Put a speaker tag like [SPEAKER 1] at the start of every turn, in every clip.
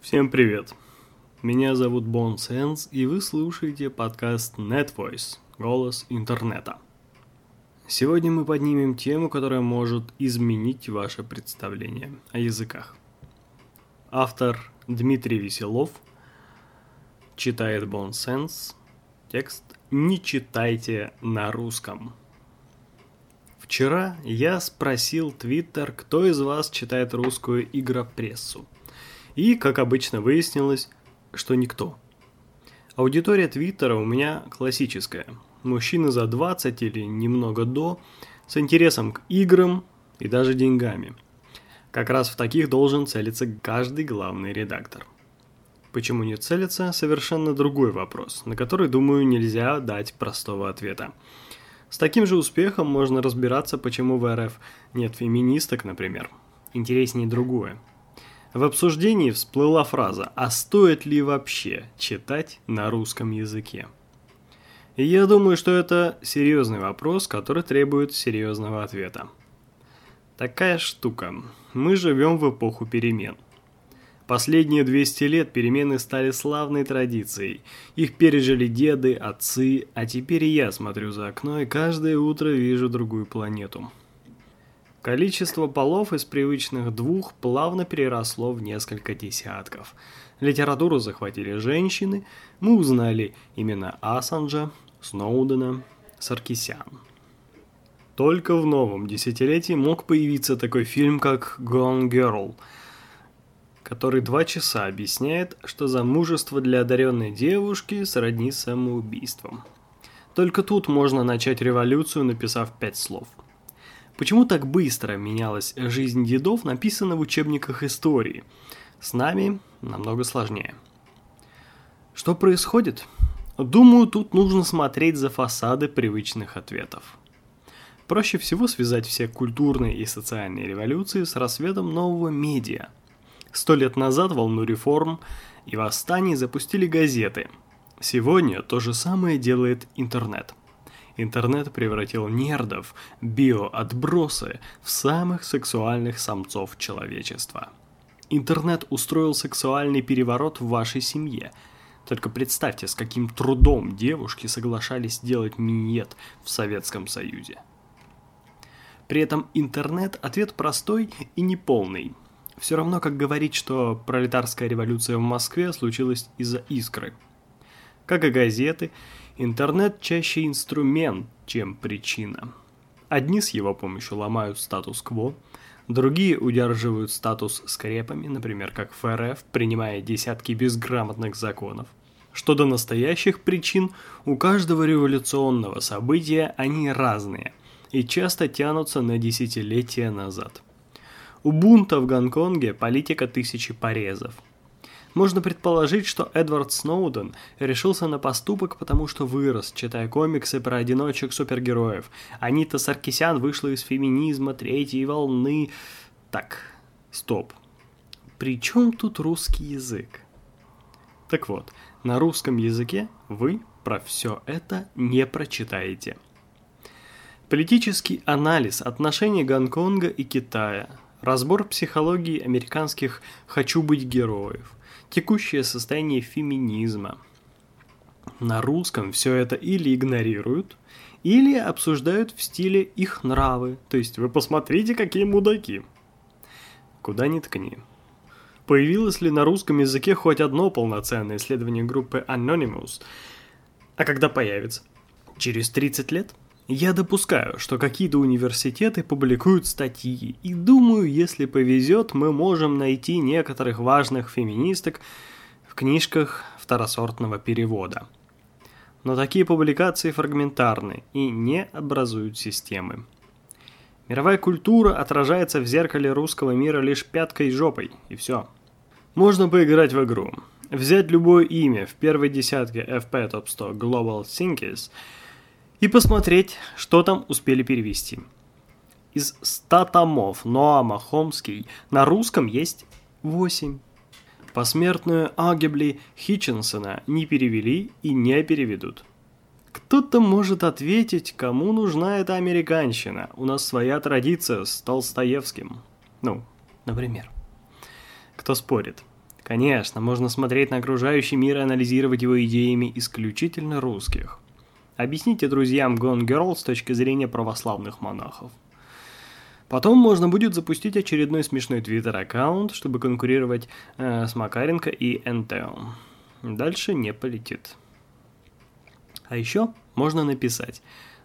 [SPEAKER 1] Всем привет! Меня зовут Бон Сенс, и вы слушаете подкаст NetVoice – голос интернета. Сегодня мы поднимем тему, которая может изменить ваше представление о языках. Автор Дмитрий Веселов читает Бон Сенс. Текст «Не читайте на русском». Вчера я спросил Твиттер, кто из вас читает русскую игропрессу – и, как обычно, выяснилось, что никто. Аудитория Твиттера у меня классическая. Мужчины за 20 или немного до, с интересом к играм и даже деньгами. Как раз в таких должен целиться каждый главный редактор. Почему не целится – совершенно другой вопрос, на который, думаю, нельзя дать простого ответа. С таким же успехом можно разбираться, почему в РФ нет феминисток, например. Интереснее другое – в обсуждении всплыла фраза «А стоит ли вообще читать на русском языке?» И я думаю, что это серьезный вопрос, который требует серьезного ответа. Такая штука. Мы живем в эпоху перемен. Последние 200 лет перемены стали славной традицией. Их пережили деды, отцы, а теперь я смотрю за окно и каждое утро вижу другую планету. Количество полов из привычных двух плавно переросло в несколько десятков. Литературу захватили женщины, мы узнали имена Ассанджа, Сноудена, Саркисян. Только в новом десятилетии мог появиться такой фильм, как «Gone Girl», который два часа объясняет, что замужество для одаренной девушки сродни самоубийством. Только тут можно начать революцию, написав пять слов – Почему так быстро менялась жизнь дедов, написано в учебниках истории. С нами намного сложнее. Что происходит? Думаю, тут нужно смотреть за фасады привычных ответов. Проще всего связать все культурные и социальные революции с рассветом нового медиа. Сто лет назад волну реформ и восстаний запустили газеты. Сегодня то же самое делает интернет. Интернет превратил нердов, биоотбросы, в самых сексуальных самцов человечества. Интернет устроил сексуальный переворот в вашей семье. Только представьте, с каким трудом девушки соглашались делать миньет в Советском Союзе. При этом интернет – ответ простой и неполный. Все равно, как говорить, что пролетарская революция в Москве случилась из-за искры. Как и газеты – Интернет чаще инструмент, чем причина. Одни с его помощью ломают статус-кво, другие удерживают статус скрепами, например, как ФРФ, принимая десятки безграмотных законов. Что до настоящих причин, у каждого революционного события они разные и часто тянутся на десятилетия назад. У бунта в Гонконге политика тысячи порезов – можно предположить, что Эдвард Сноуден решился на поступок, потому что вырос, читая комиксы про одиночек-супергероев. Анита Саркисян вышла из феминизма третьей волны. Так, стоп. При чем тут русский язык? Так вот, на русском языке вы про все это не прочитаете. Политический анализ отношений Гонконга и Китая, разбор психологии американских «хочу быть героев», текущее состояние феминизма. На русском все это или игнорируют, или обсуждают в стиле их нравы, то есть вы посмотрите, какие мудаки. Куда ни ткни. Появилось ли на русском языке хоть одно полноценное исследование группы Anonymous? А когда появится? Через 30 лет? Я допускаю, что какие-то университеты публикуют статьи, и думаю, если повезет, мы можем найти некоторых важных феминисток в книжках второсортного перевода. Но такие публикации фрагментарны и не образуют системы. Мировая культура отражается в зеркале русского мира лишь пяткой и жопой, и все. Можно поиграть в игру. Взять любое имя в первой десятке FP Top 100 Global Thinkers – и посмотреть, что там успели перевести. Из 100 томов Ноама Хомский на русском есть 8. Посмертную Агебли Хитчинсона не перевели и не переведут. Кто-то может ответить, кому нужна эта американщина. У нас своя традиция с Толстоевским. Ну, например. Кто спорит? Конечно, можно смотреть на окружающий мир и анализировать его идеями исключительно русских. Объясните друзьям Gone Girl с точки зрения православных монахов. Потом можно будет запустить очередной смешной твиттер-аккаунт, чтобы конкурировать э, с Макаренко и НТО. Дальше не полетит. А еще можно написать.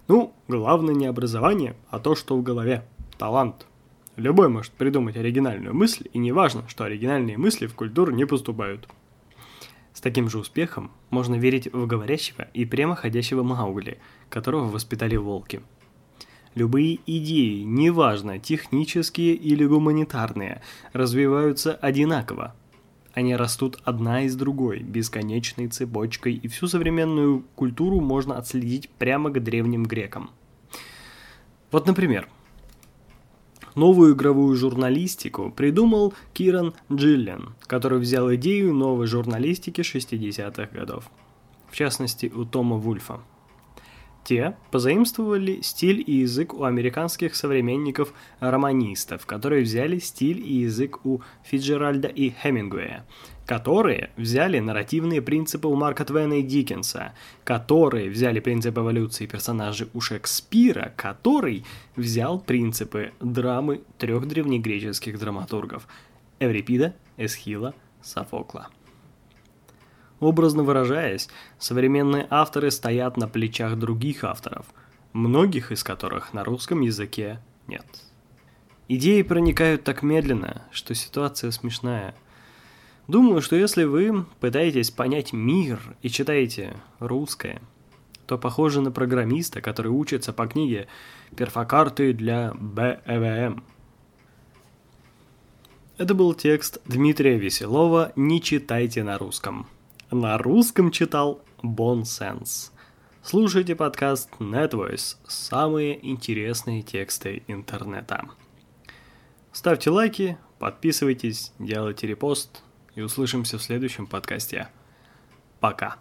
[SPEAKER 1] Ну, главное не образование, а то, что в голове. Талант. Любой может придумать оригинальную мысль, и не важно, что оригинальные мысли в культуру не поступают. Таким же успехом можно верить в говорящего и прямоходящего Маугли, которого воспитали волки. Любые идеи, неважно, технические или гуманитарные, развиваются одинаково. Они растут одна из другой, бесконечной цепочкой, и всю современную культуру можно отследить прямо к древним грекам. Вот, например, Новую игровую журналистику придумал Киран Джиллен, который взял идею новой журналистики 60-х годов. В частности, у Тома Вульфа. Те позаимствовали стиль и язык у американских современников-романистов, которые взяли стиль и язык у Фиджеральда и Хемингуэя, которые взяли нарративные принципы у Марка Твена и Диккенса, которые взяли принцип эволюции персонажей у Шекспира, который взял принципы драмы трех древнегреческих драматургов – Эврипида, Эсхила, Софокла. Образно выражаясь, современные авторы стоят на плечах других авторов, многих из которых на русском языке нет. Идеи проникают так медленно, что ситуация смешная – Думаю, что если вы пытаетесь понять мир и читаете русское, то похоже на программиста, который учится по книге «Перфокарты для БЭВМ». Это был текст Дмитрия Веселова «Не читайте на русском». На русском читал Бонсенс. Слушайте подкаст NetVoice «Самые интересные тексты интернета». Ставьте лайки, подписывайтесь, делайте репост – и услышимся в следующем подкасте. Пока.